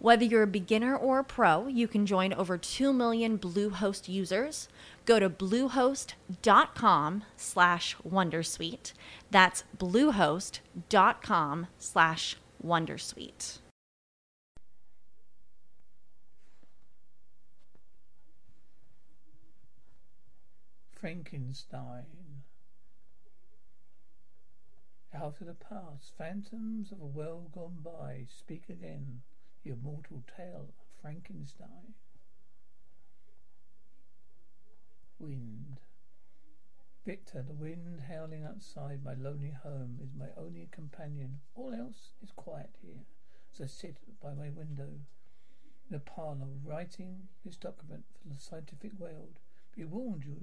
Whether you're a beginner or a pro, you can join over 2 million Bluehost users. Go to bluehost.com slash wondersuite. That's bluehost.com slash wondersuite. Frankenstein. Out of the past, phantoms of a world gone by speak again the immortal tale of Frankenstein. Wind. Victor, the wind howling outside my lonely home is my only companion. All else is quiet here, as I sit by my window in a parlour writing this document for the scientific world. Be warned, you,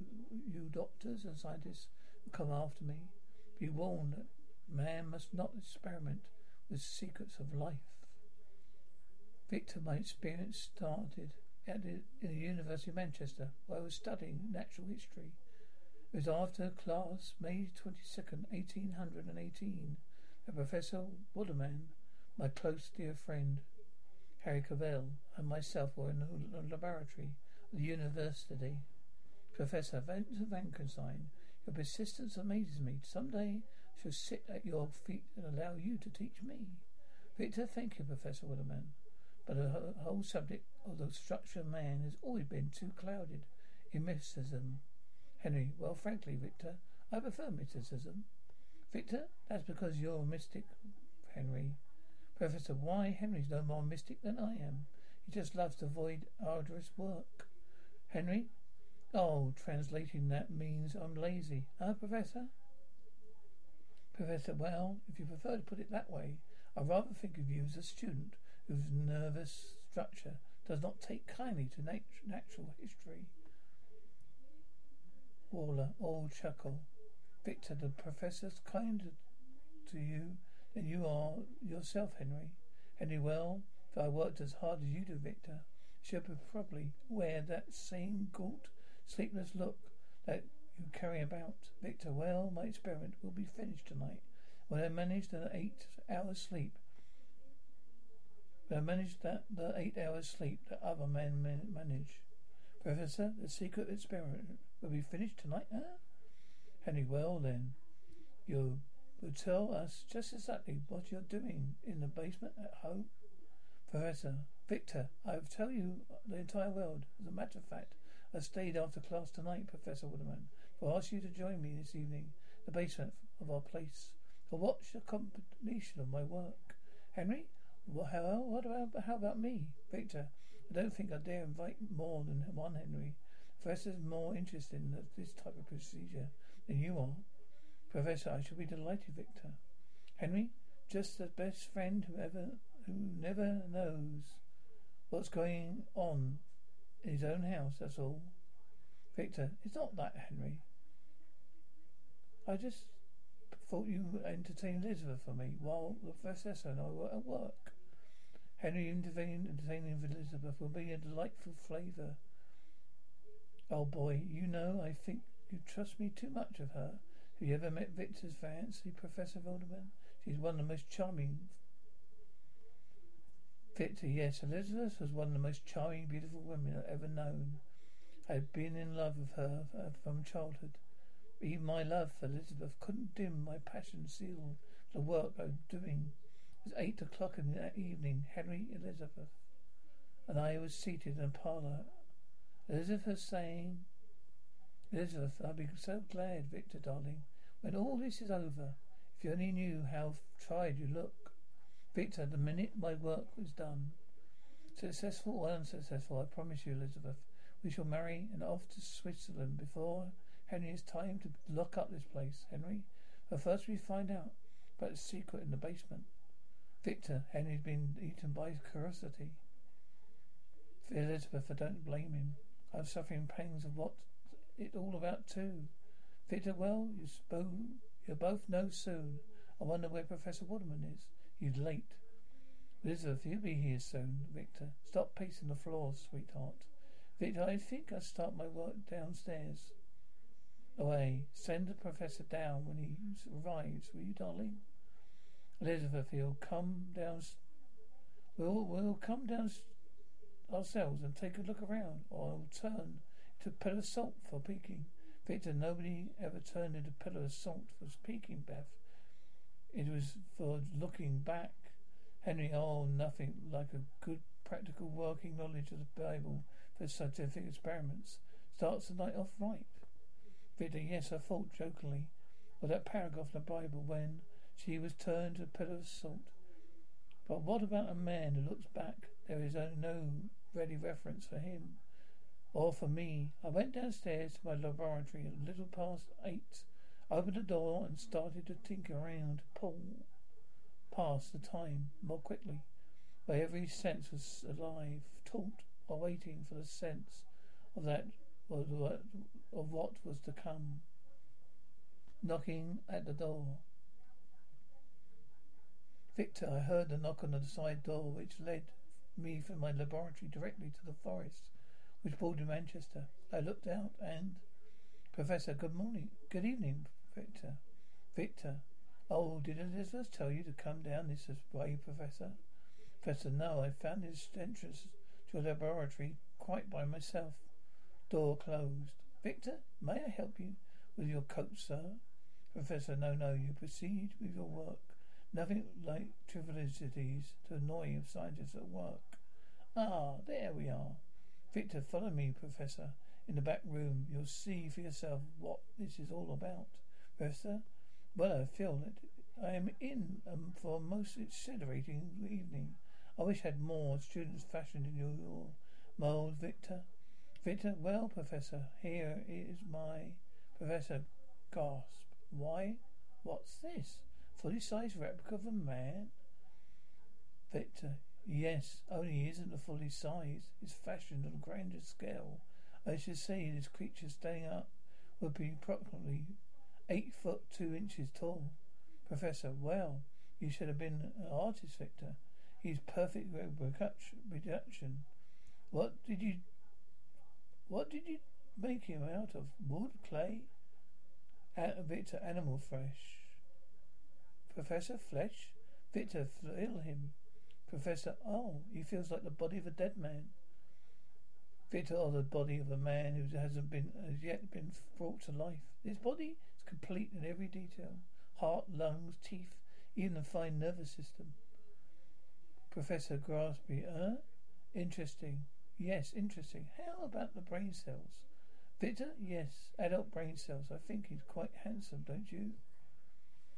you doctors and scientists who come after me. Be warned that man must not experiment with secrets of life. Victor, my experience started at the, in the University of Manchester, where I was studying natural history. It was after class, May 22nd, 1818, that Professor Waterman, my close dear friend, Harry Cavell, and myself were in the laboratory of the university. Professor Victor Frankenstein, your persistence amazes me. Someday I shall sit at your feet and allow you to teach me. Victor, thank you, Professor Waterman. But the whole subject of the structure of man has always been too clouded in mysticism. Henry, well, frankly, Victor, I prefer mysticism. Victor, that's because you're a mystic, Henry. Professor, why? Henry's no more mystic than I am. He just loves to avoid arduous work. Henry? Oh, translating that means I'm lazy. Huh, Professor? Professor, well, if you prefer to put it that way, I rather think of you as a student whose nervous structure does not take kindly to nat- natural history. Waller, old chuckle. Victor, the professor's kinder to you than you are yourself, Henry. Henry, well, if I worked as hard as you do, Victor, should probably wear that same gaunt, sleepless look that you carry about. Victor, well, my experiment will be finished tonight. When I managed an eight hours sleep, but I managed that the eight hours sleep that other men manage. Professor, the secret experiment will be finished tonight? Henry, well then, you will tell us just exactly what you're doing in the basement at home? Professor, Victor, I will tell you the entire world. As a matter of fact, I stayed after class tonight, Professor Waterman, to ask you to join me this evening the basement of our place to watch the completion of my work. Henry, well, how, what about, how about me? Victor, I don't think I dare invite more than one Henry. Professor is more interested in this type of procedure than you are. Professor, I shall be delighted, Victor. Henry, just the best friend who ever, who never knows what's going on in his own house, that's all. Victor, it's not that, Henry. I just thought you entertained Elizabeth for me while the professor and I were at work. Henry intervening, entertaining Elizabeth will be a delightful flavour. Oh boy, you know, I think you trust me too much of her. Have you ever met Victor's fancy, Professor Waterman? She's one of the most charming. Victor, yes, Elizabeth was one of the most charming, beautiful women I've ever known. I had been in love with her uh, from childhood. Even my love for Elizabeth couldn't dim my passion seal the work I was doing was eight o'clock in the evening. Henry, Elizabeth, and I was seated in a parlour. Elizabeth saying, Elizabeth, I'll be so glad, Victor, darling, when all this is over. If you only knew how tried you look. Victor, the minute my work was done, successful or unsuccessful, I promise you, Elizabeth, we shall marry and off to Switzerland before Henry has time to lock up this place. Henry, but first we find out about the secret in the basement. Victor, Henry's been eaten by curiosity. Elizabeth, I don't blame him. I'm suffering pangs of what it all about too. Victor, well, you spoke, you both know soon. I wonder where Professor Waterman is. He's late. Elizabeth, you'll be here soon, Victor. Stop pacing the floor, sweetheart. Victor, I think I'll start my work downstairs. Away. Send the professor down when he arrives, will you, darling? Elizabeth, he'll come down. We'll, we'll come down ourselves and take a look around, or I'll turn to pillar of salt for peeking. Victor, nobody ever turned into pillar of salt for peeking, Beth. It was for looking back. Henry, oh, nothing like a good practical working knowledge of the Bible for scientific experiments. Starts the night off right. Victor, yes, I thought jokingly of that paragraph in the Bible when she was turned to a pillar of salt. But what about a man who looks back? There is no ready reference for him. Or for me. I went downstairs to my laboratory at a little past eight opened the door and started to tinker around, pull past the time more quickly. Where every sense was alive, taut, or waiting for the sense of that of what was to come. Knocking at the door. Victor, I heard the knock on the side door which led me from my laboratory directly to the forest which bordered Manchester. I looked out and Professor, good morning. Good evening, Victor. Victor. Oh, did Elizabeth tell you to come down this way, Professor? Professor, no, I found this entrance to a laboratory quite by myself. Door closed. Victor, may I help you with your coat, sir? Professor, no, no, you proceed with your work. Nothing like trivialities to annoy scientists at work. Ah, there we are. Victor, follow me, Professor. In the back room, you'll see for yourself what this is all about. Professor? Well, I feel that I am in um, for a most exhilarating evening. I wish I had more students fashioned in your mold, Victor. Victor, well, Professor, here is my Professor. Gasp. Why? What's this? Fully sized replica of a man? Victor, yes, only he isn't a fully sized. It's fashioned on a grander scale. I should say this creature standing up would be approximately Eight foot two inches tall. Professor, well, you should have been an artist, Victor. He's perfect reduction. What did you what did you make him out of? Wood, clay? Out of Victor, animal flesh. Professor, flesh? Victor, feel him. Professor, oh, he feels like the body of a dead man. Victor, oh, the body of a man who hasn't been as yet been brought to life. His body is complete in every detail. Heart, lungs, teeth, even the fine nervous system. Professor Graspy, uh? Interesting. Yes, interesting. How about the brain cells? Victor? Yes, adult brain cells. I think he's quite handsome, don't you?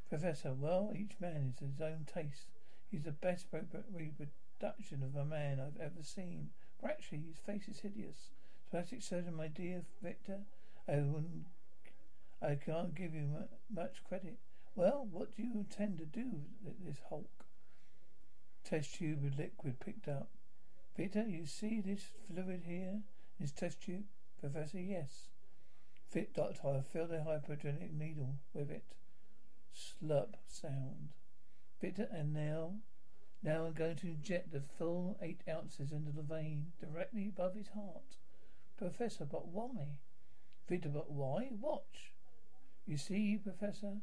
Professor, well, each man is his own taste. He's the best reproduction of a man I've ever seen. But actually, his face is hideous. Plastic surgeon, my dear Victor, I wouldn't I can't give you much credit. Well, what do you intend to do with this Hulk? Test tube with liquid picked up. Victor, you see this fluid here? This test tube? Professor, yes. Fit, Doctor, I filled a hypodermic needle with it. Slurp sound. Victor, and now? Now I'm going to inject the full eight ounces into the vein, directly above his heart. Professor, but why? Victor, but why? Watch. You see, Professor,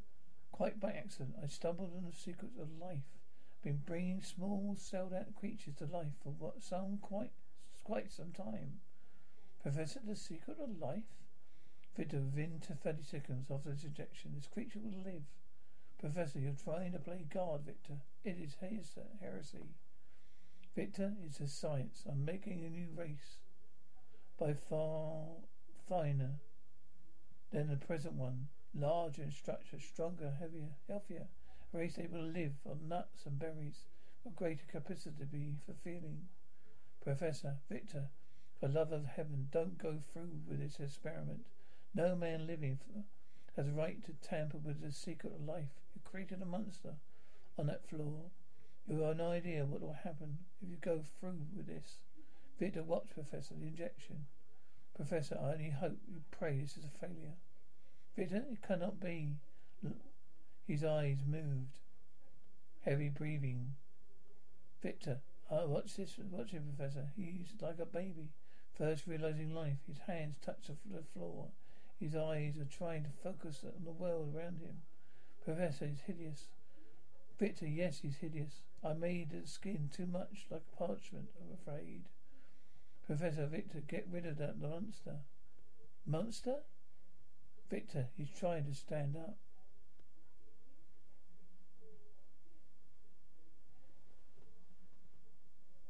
quite by accident, I stumbled on the secrets of life. Been bringing small, celled-out creatures to life for what some quite, quite some time. Professor, the secret of life? Victor, within 30 seconds after this injection, this creature will live. Professor, you're trying to play God, Victor. It is heresy. Victor, it's a science. I'm making a new race. By far finer than the present one larger in structure, stronger, heavier, healthier. A race able to live on nuts and berries. a greater capacity for feeling. Professor, Victor, for love of heaven, don't go through with this experiment. No man living has a right to tamper with the secret of life. Created a monster on that floor. You have no idea what will happen if you go through with this. Victor, watch, Professor, the injection. Professor, I only hope you pray this is a failure. Victor, it cannot be. His eyes moved. Heavy breathing. Victor, oh, watch this, watch him, Professor. He's like a baby, first realizing life. His hands touch the floor. His eyes are trying to focus on the world around him. Professor is hideous. Victor, yes, he's hideous. I made his skin too much like parchment, I'm afraid. Professor Victor, get rid of that monster. Monster? Victor, he's trying to stand up.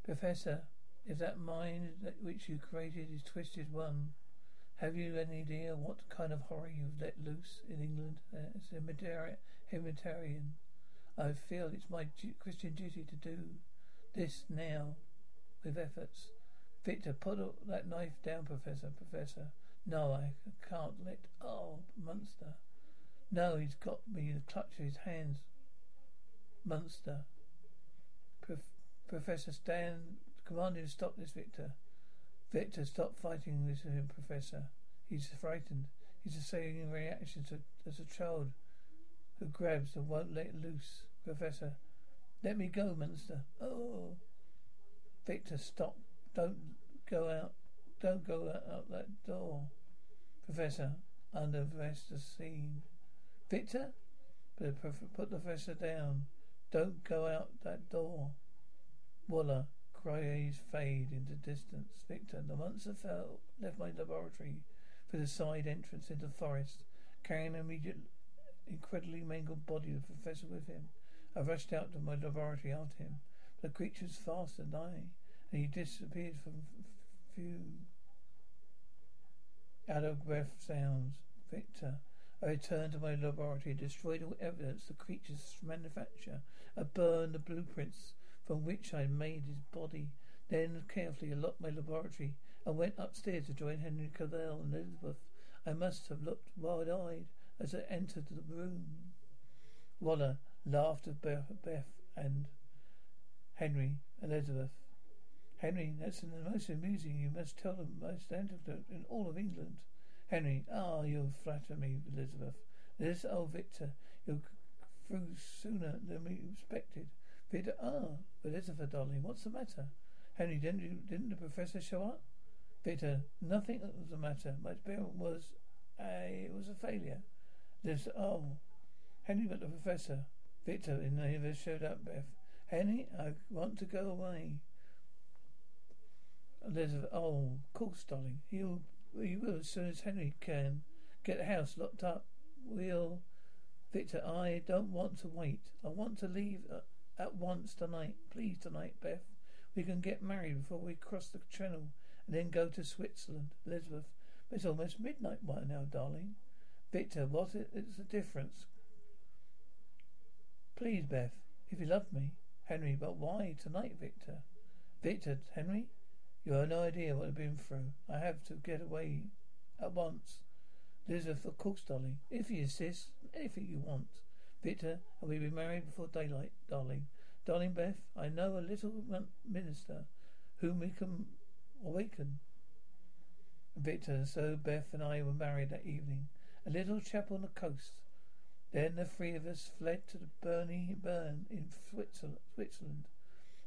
Professor, if that mind that which you created is twisted one, have you any idea what kind of horror you've let loose in England uh, as a humanitarian? I feel it's my Christian duty to do this now with efforts. Victor, put that knife down, Professor. Professor. No, I can't let. Oh, monster. No, he's got me in the clutch of his hands. Monster. Prof- Professor Stan commanded to stop this, Victor. Victor, stop fighting with him, Professor. He's frightened. He's saying reaction to, as a child who grabs and won't let loose. Professor, let me go, monster. Oh. Victor, stop. Don't go out. Don't go out, that door. Professor, under the scene. Victor? Put the professor down. Don't go out that door. Waller, cries fade into distance. Victor, the monster fell, left my laboratory for the side entrance into the forest, carrying an immediate, incredibly mangled body of the professor with him. I rushed out to my laboratory after him. The creature's faster than I, and he disappeared from view. Out of breath sounds. Victor. I returned to my laboratory, destroyed all evidence of the creature's manufacture. I burned the blueprints from which I made his body. Then carefully locked my laboratory and went upstairs to join Henry Cavell and Elizabeth. I must have looked wide-eyed as I entered the room. Waller laughed at Beth, and Henry and Elizabeth. Henry, that's the most amusing. You must tell the most anecdote in all of England. Henry, ah, oh, you flatter me, Elizabeth. This, old Victor, you're through sooner than we expected. Victor, ah, Elizabeth, darling, what's the matter? Henry, didn't you, didn't the professor show up? Victor, nothing was the matter. My experiment was a, it was a failure. This, oh, Henry, but the professor. Victor, he never showed up, Beth. Henry, I want to go away. Elizabeth, oh, of course, darling. He'll, he will as soon as Henry can. Get the house locked up. We'll. Victor, I don't want to wait. I want to leave uh, at once tonight. Please, tonight, Beth. We can get married before we cross the channel and then go to Switzerland. Elizabeth, it's almost midnight right now, darling. Victor, what is the difference? Please, Beth, if you love me. Henry, but why tonight, Victor? Victor, Henry? You have no idea what I've been through. I have to get away at once. Elizabeth, of course, darling. If you insist, anything you want. Victor, and we'll be married before daylight, darling. Darling Beth, I know a little minister whom we can awaken. Victor, so Beth and I were married that evening. A little chapel on the coast. Then the three of us fled to the Bernie Burn in Switzerland.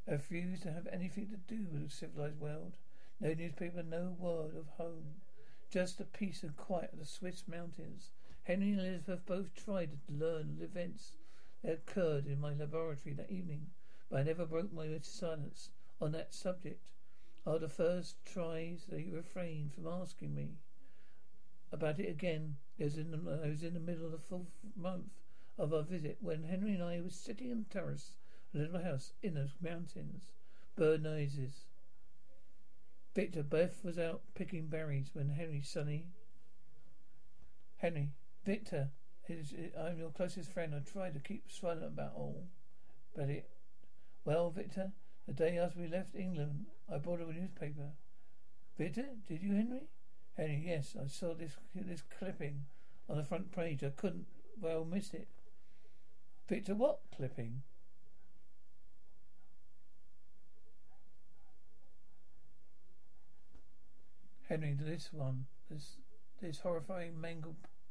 I refuse to have anything to do with the civilized world. No newspaper, no word of home. Just the peace and quiet of the Swiss mountains. Henry and Elizabeth both tried to learn the events that occurred in my laboratory that evening, but I never broke my silence on that subject. After the first tries, they refrained from asking me about it again. I was in the, I was in the middle of the fourth month of our visit when Henry and I were sitting on the terrace of a little house in the mountains. Bird noises. Victor Beth was out picking berries when Henry Sonny. Henry, Victor, I'm your closest friend. I try to keep silent about all, but it Well, Victor, the day after we left England, I bought a newspaper. Victor, did you, Henry? Henry, yes, I saw this this clipping on the front page. I couldn't well miss it. Victor, what clipping? Henry, this one, this this horrifying mangled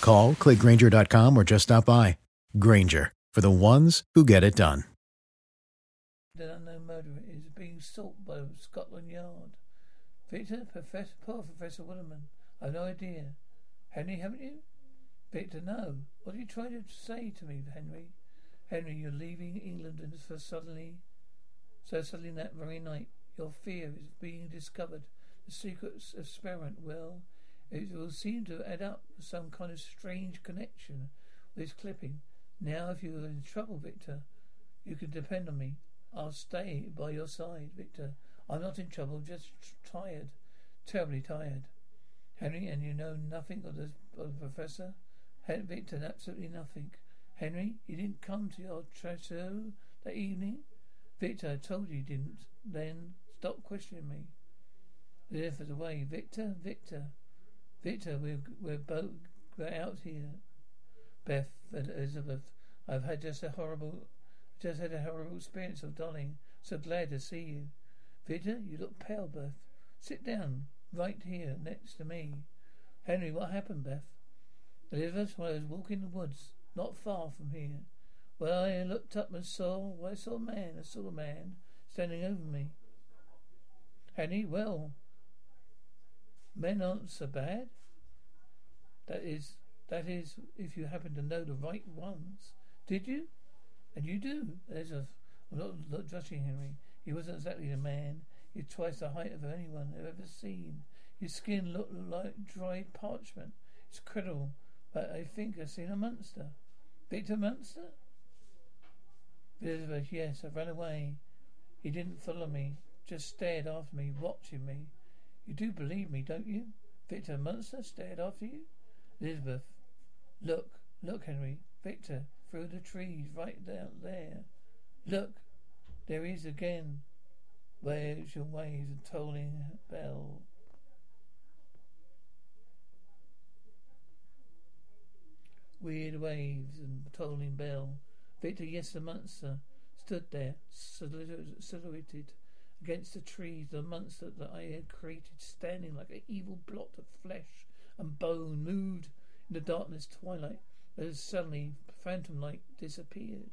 Call, clickgrainger.com, or just stop by. Grainger, for the ones who get it done. The unknown murderer is being sought by Scotland Yard. Victor, Professor, poor Professor Willerman. I've no idea. Henry, haven't you? Victor, no. What are you trying to say to me, Henry? Henry, you're leaving England and for suddenly, so suddenly that very night, your fear is being discovered. The secret experiment, well, it will seem to add up some kind of strange connection with this clipping. Now, if you're in trouble, Victor, you can depend on me. I'll stay by your side, Victor. I'm not in trouble, just tired. Terribly tired. Henry, and you know nothing of the, of the professor? Victor, absolutely nothing. Henry, you didn't come to your trousseau that evening? Victor, I told you you didn't. Then stop questioning me. Elizabeth away. Victor, Victor. Victor, we're, we're both, we're out here. Beth, Elizabeth, I've had just a horrible, just had a horrible experience of darling. So glad to see you. Victor, you look pale, Beth. Sit down, right here, next to me. Henry, what happened, Beth? Elizabeth, while I was walking in the woods, not far from here. Well, I looked up and saw, well, I saw a man, I saw a man standing over me. Henry, well, men aren't so bad. That is, that is, if you happen to know the right ones. Did you? And you do. There's a, I'm not, not judging Henry. He wasn't exactly a man. You're twice the height of anyone I've ever seen. His skin looked like dried parchment. It's incredible, but I think I've seen a monster. Victor Munster? Elizabeth, yes, I ran away. He didn't follow me, just stared after me, watching me. You do believe me, don't you? Victor Munster stared after you? Elizabeth, look, look, Henry. Victor, through the trees, right down there. Look, there he is again. Where's your ways and tolling bell? Weird waves and tolling bell. Victor, yes, the monster stood there, silhouetted against the trees. The monster that I had created, standing like an evil blot of flesh and bone, moved in the darkness twilight, as suddenly, phantom-like, disappeared.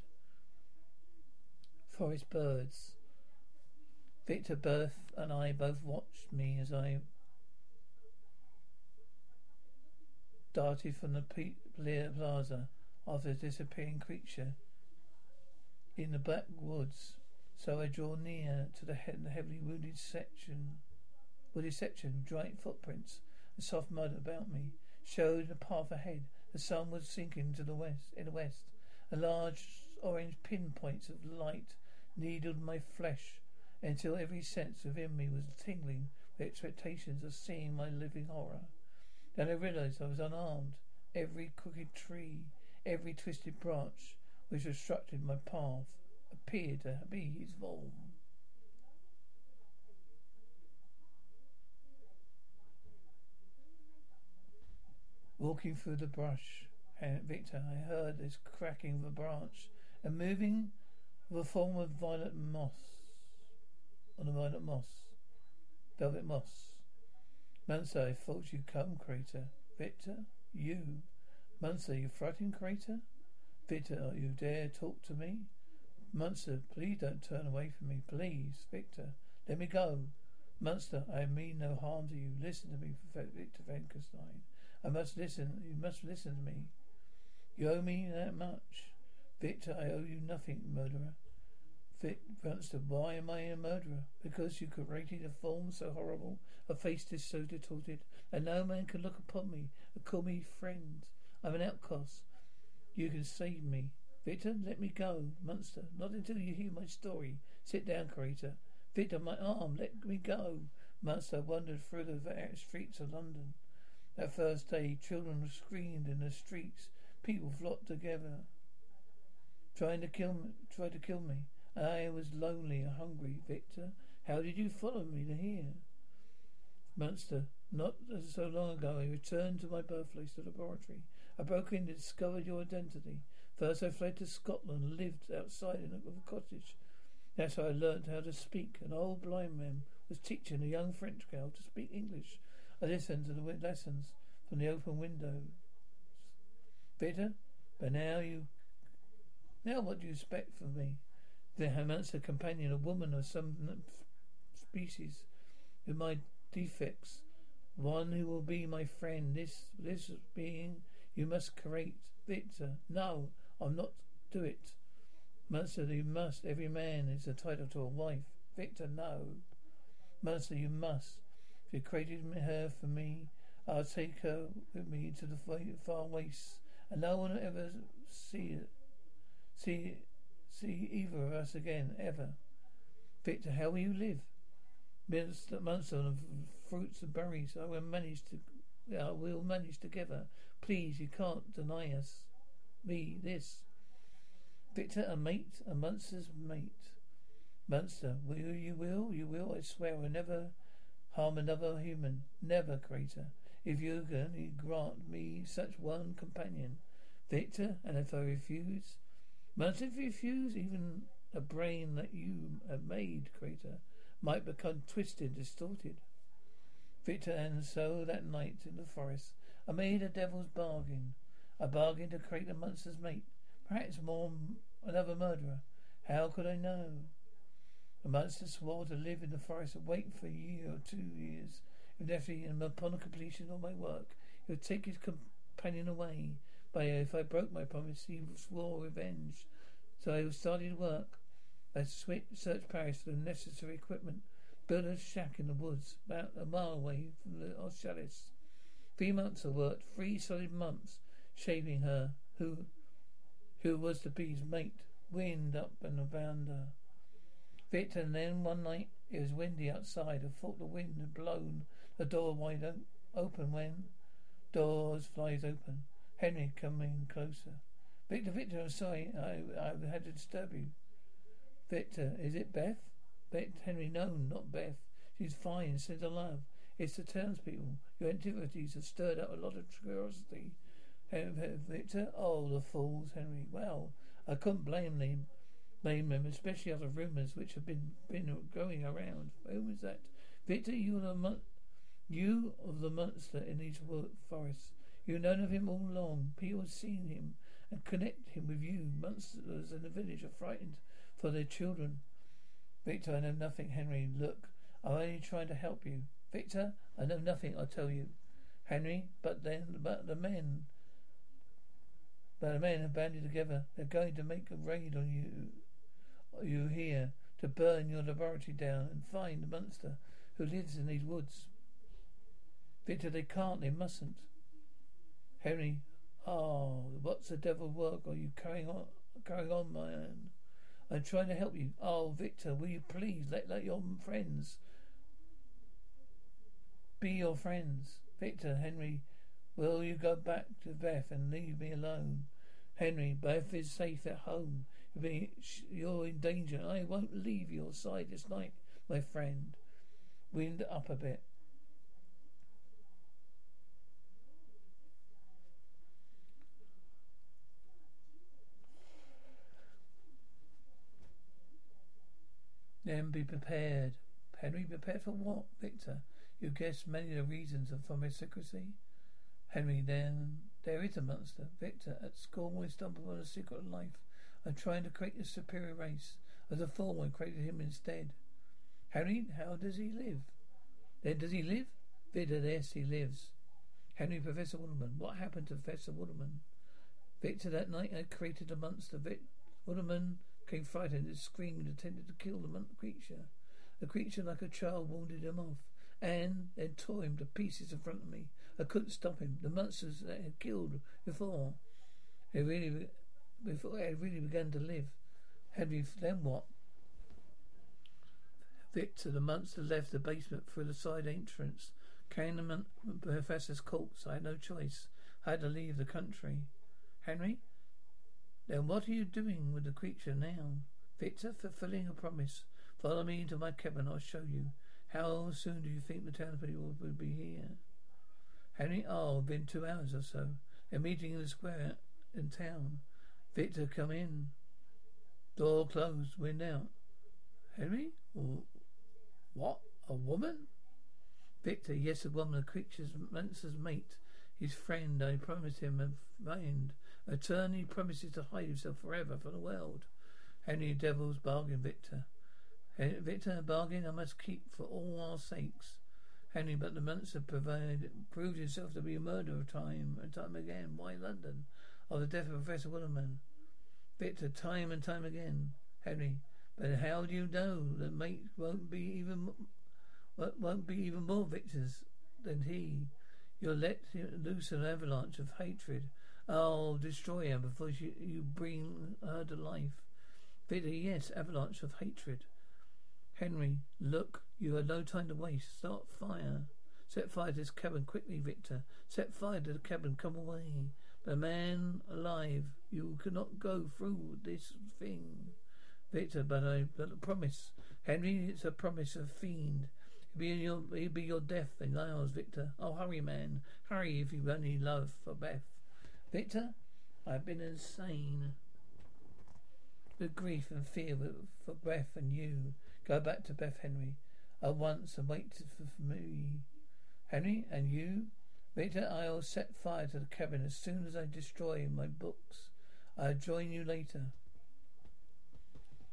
Forest birds. Victor, Berth and I both watched me as I darted from the Blair Plaza after the disappearing creature in the backwoods. So I draw near to the, he- the heavily wounded section. Wooded section, dry footprints and soft mud about me showed a path ahead. The sun was sinking to the west. In the west, a large orange pinpoints of light needled my flesh until every sense within me was tingling with expectations of seeing my living horror. Then I realized I was unarmed. Every crooked tree, every twisted branch which obstructed my path appeared to be his form. Walking through the brush, uh, Victor, I heard this cracking of a branch and moving of a form of violet moss on the violet moss, velvet moss. Munster, I thought you'd come, Crater. Victor, you. Munster, you frightened Crater? Victor, you dare talk to me? Munster, please don't turn away from me. Please, Victor, let me go. Munster, I mean no harm to you. Listen to me, Victor Frankenstein. I must listen. You must listen to me. You owe me that much. Victor, I owe you nothing, murderer. Vic why am I a murderer? Because you created a form so horrible, a face is so distorted, that no man can look upon me and call me friend. I'm an outcast. You can save me. Victor, let me go. Monster, not until you hear my story. Sit down, creator. Victor, my arm, let me go. Monster wandered through the streets of London. That first day, children screamed in the streets. People flocked together, trying to kill me. Tried to kill me. I was lonely and hungry. Victor, how did you follow me to here? Monster, not so long ago, I returned to my birthplace, the laboratory. I broke in and discovered your identity. First, I fled to Scotland and lived outside in a cottage. That's how I learned how to speak. An old blind man was teaching a young French girl to speak English. I listened to the lessons from the open window. Bitter? But now you... Now what do you expect from me? The a companion, a woman of some species, with my defects, one who will be my friend. This, this being you must create. Victor, no, I'm not do it. Monster, you must. Every man is entitled to a wife. Victor, no. Monster, you must. If you created her for me, I'll take her with me to the far wastes, and no one will ever see. See, see either of us again, ever. Victor, how will you live? Months of fruits and berries, I will manage to. I will manage together. Please, you can't deny us. Me, this. Victor, a mate, a monster's mate. Monster, will you, you will, you will, I swear, I'll never harm another human. Never, Creator. If you can grant me such one companion. Victor, and if I refuse? Monster, if you refuse, even a brain that you have made, Creator, might become twisted, distorted. Victor, and so that night in the forest, I made a devil's bargain. A bargain to create the monster's mate. Perhaps more another murderer. How could I know? The monster swore to live in the forest and wait for a year or two years. If necessary, and upon completion of my work, he would take his companion away. But if I broke my promise, he swore revenge. So I started work. I searched Paris for the necessary equipment, built a shack in the woods, about a mile away from the Chalice. Three months I worked, three solid months, shaping her, who who was the bee's mate, wind up and around her. Victor, and then one night it was windy outside. I thought the wind had blown the door wide open when doors flies open. Henry coming closer. Victor, Victor, I'm sorry I, I had to disturb you. Victor, is it Beth? Beth, Henry, no, not Beth. She's fine, sends a love. It's the townspeople. Your activities have stirred up a lot of curiosity. Victor, oh, the fools, Henry. Well, I couldn't blame them, blame them, especially after rumours which have been been going around. Who was that? Victor, you are the you of the monster in these forests. You've known of him all along. People have seen him and connect him with you. Monsters in the village are frightened for their children. Victor, I know nothing, Henry. Look, I'm only trying to help you. Victor, I know nothing, I tell you. Henry, but then, but the men, but the men have banded together. They're going to make a raid on you, you here, to burn your laboratory down and find the monster who lives in these woods. Victor, they can't, they mustn't. Henry, oh, what's the devil work are you carrying on, carrying on, man? I'm trying to help you. Oh, Victor, will you please let, let your friends be your friends? Victor, Henry, will you go back to Beth and leave me alone? Henry, Beth is safe at home. You're in danger. I won't leave your side this night, my friend. Wind up a bit. Then be prepared. Henry, prepared for what, Victor? You guessed many of the reasons for my secrecy. Henry, then there is a monster. Victor, at school we stumbled on a secret life. I'm trying to create a superior race. As a fool, I created him instead. Henry, how does he live? Then does he live? Victor, yes, he lives. Henry, Professor Waterman. What happened to Professor Waterman? Victor, that night I created a monster. Vic- Waterman came frightened and screamed and attempted to kill the creature. The creature, like a child, wounded him off and then tore him to pieces in front of me. I couldn't stop him. The monsters that had killed before, had really, before had really begun to live. Had we then what? Victor, the monster, left the basement through the side entrance, carrying professor's corpse. I had no choice. I had to leave the country. Henry, then what are you doing with the creature now? Victor, fulfilling a promise. Follow me into my cabin. I'll show you. How soon do you think the townspeople will be here? Henry, oh, been two hours or so. They're meeting in the square in town. Victor, come in. Door closed, wind out. Henry? What? A woman? Victor, yes, a woman, a creature's monster's mate. His friend, I promised him a friend. Attorney promises to hide himself forever from the world. Henry Devil's bargain, Victor. Victor, a bargain I must keep for all our sakes. Henry, but the monster provided, proved himself to be a murderer time and time again. Why London? Of the death of Professor Willerman. Victor, time and time again. Henry, but how do you know that mate won't be even won't be even more victors than he? You'll let loose an avalanche of hatred. I'll destroy her before you, you bring her to life. Victor, yes, avalanche of hatred. Henry, look, you have no time to waste. Start fire. Set fire to this cabin quickly, Victor. Set fire to the cabin. Come away. But man alive, you cannot go through this thing. Victor, but I but promise. Henry, it's a promise of fiend. It'll be your it'll be your death in ours, Victor. Oh hurry, man. Hurry if you've any love for Beth. Victor, I've been insane. The grief and fear for Beth and you. Go back to Beth Henry at once and wait for me. Henry, and you? Victor, I'll set fire to the cabin as soon as I destroy my books. I'll join you later.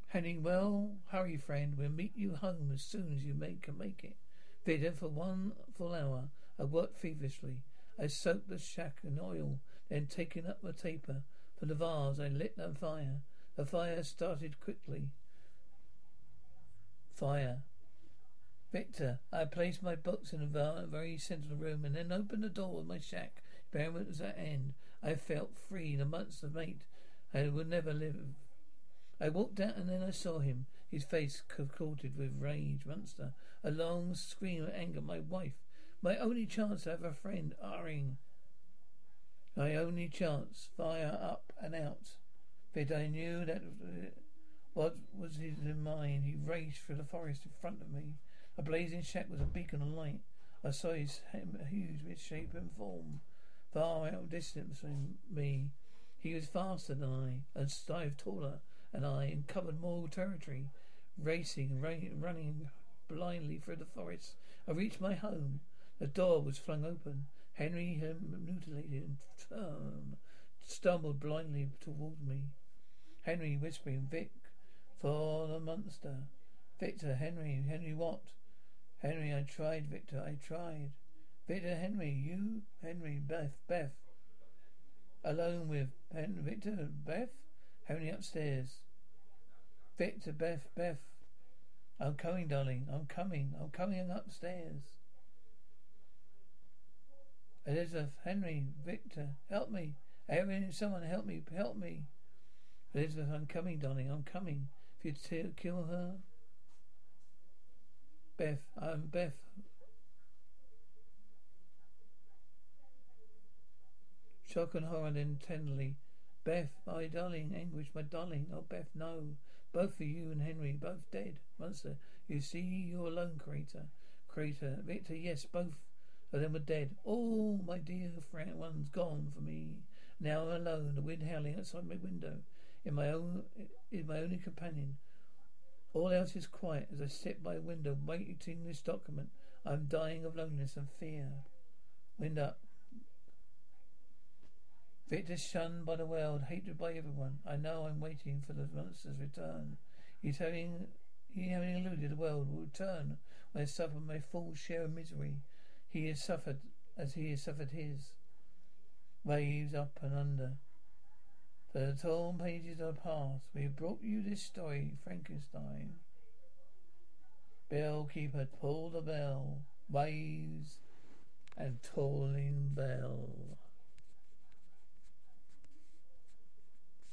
Henry, well, hurry, friend. We'll meet you home as soon as you make, can make it. Victor, for one full hour, I worked feverishly. I soaked the shack in oil, then taking up the taper from the vase, I lit the fire. The fire started quickly fire. Victor, I placed my books in a very central room and then opened the door of my shack. Barrett was at end. I felt free, the monster mate. I would never live. I walked out and then I saw him, his face contorted with rage. Monster, a long scream of anger. My wife, my only chance to have a friend. Aring. My only chance. Fire up and out. But I knew that uh, what was his in mind? He raced through the forest in front of me. A blazing shack was a beacon of light. I saw his huge misshapen form far out of distance from me. He was faster than I, and dived taller than I, and covered more territory. Racing, ra- running blindly through the forest, I reached my home. The door was flung open. Henry, mutilated and firm, stumbled blindly toward me. Henry whispering, Vic, for the monster. Victor, Henry, Henry what? Henry, I tried, Victor, I tried. Victor, Henry, you, Henry, Beth, Beth. Alone with Hen- Victor, Beth? Henry upstairs. Victor, Beth, Beth. I'm coming, darling. I'm coming. I'm coming upstairs. Elizabeth, Henry, Victor, help me. Someone help me, help me. Elizabeth, I'm coming, darling. I'm coming. If you t- kill her, Beth, I'm Beth. Shock and horror, then tenderly. Beth, my darling, anguish, my darling. Oh, Beth, no. Both for you and Henry, both dead. Monster, you see, you're alone, Crater. Crater, Victor, yes, both of them were dead. All my dear friend one's gone for me. Now I'm alone, the wind howling outside my window in my own is my only companion. All else is quiet as I sit by a window waiting this document. I am dying of loneliness and fear. Wind up. Victor shunned by the world, hated by everyone. I know I'm waiting for the monster's return. He's having he having eluded the world will return when I suffer my full share of misery. He has suffered as he has suffered his. Waves up and under. The torn pages of the past. We brought you this story, Frankenstein. Bellkeeper, pull the bell. Waves and tolling bell.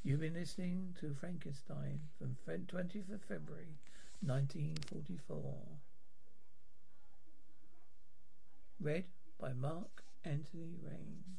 You've been listening to Frankenstein from 20th of February 1944. Read by Mark Anthony Rains.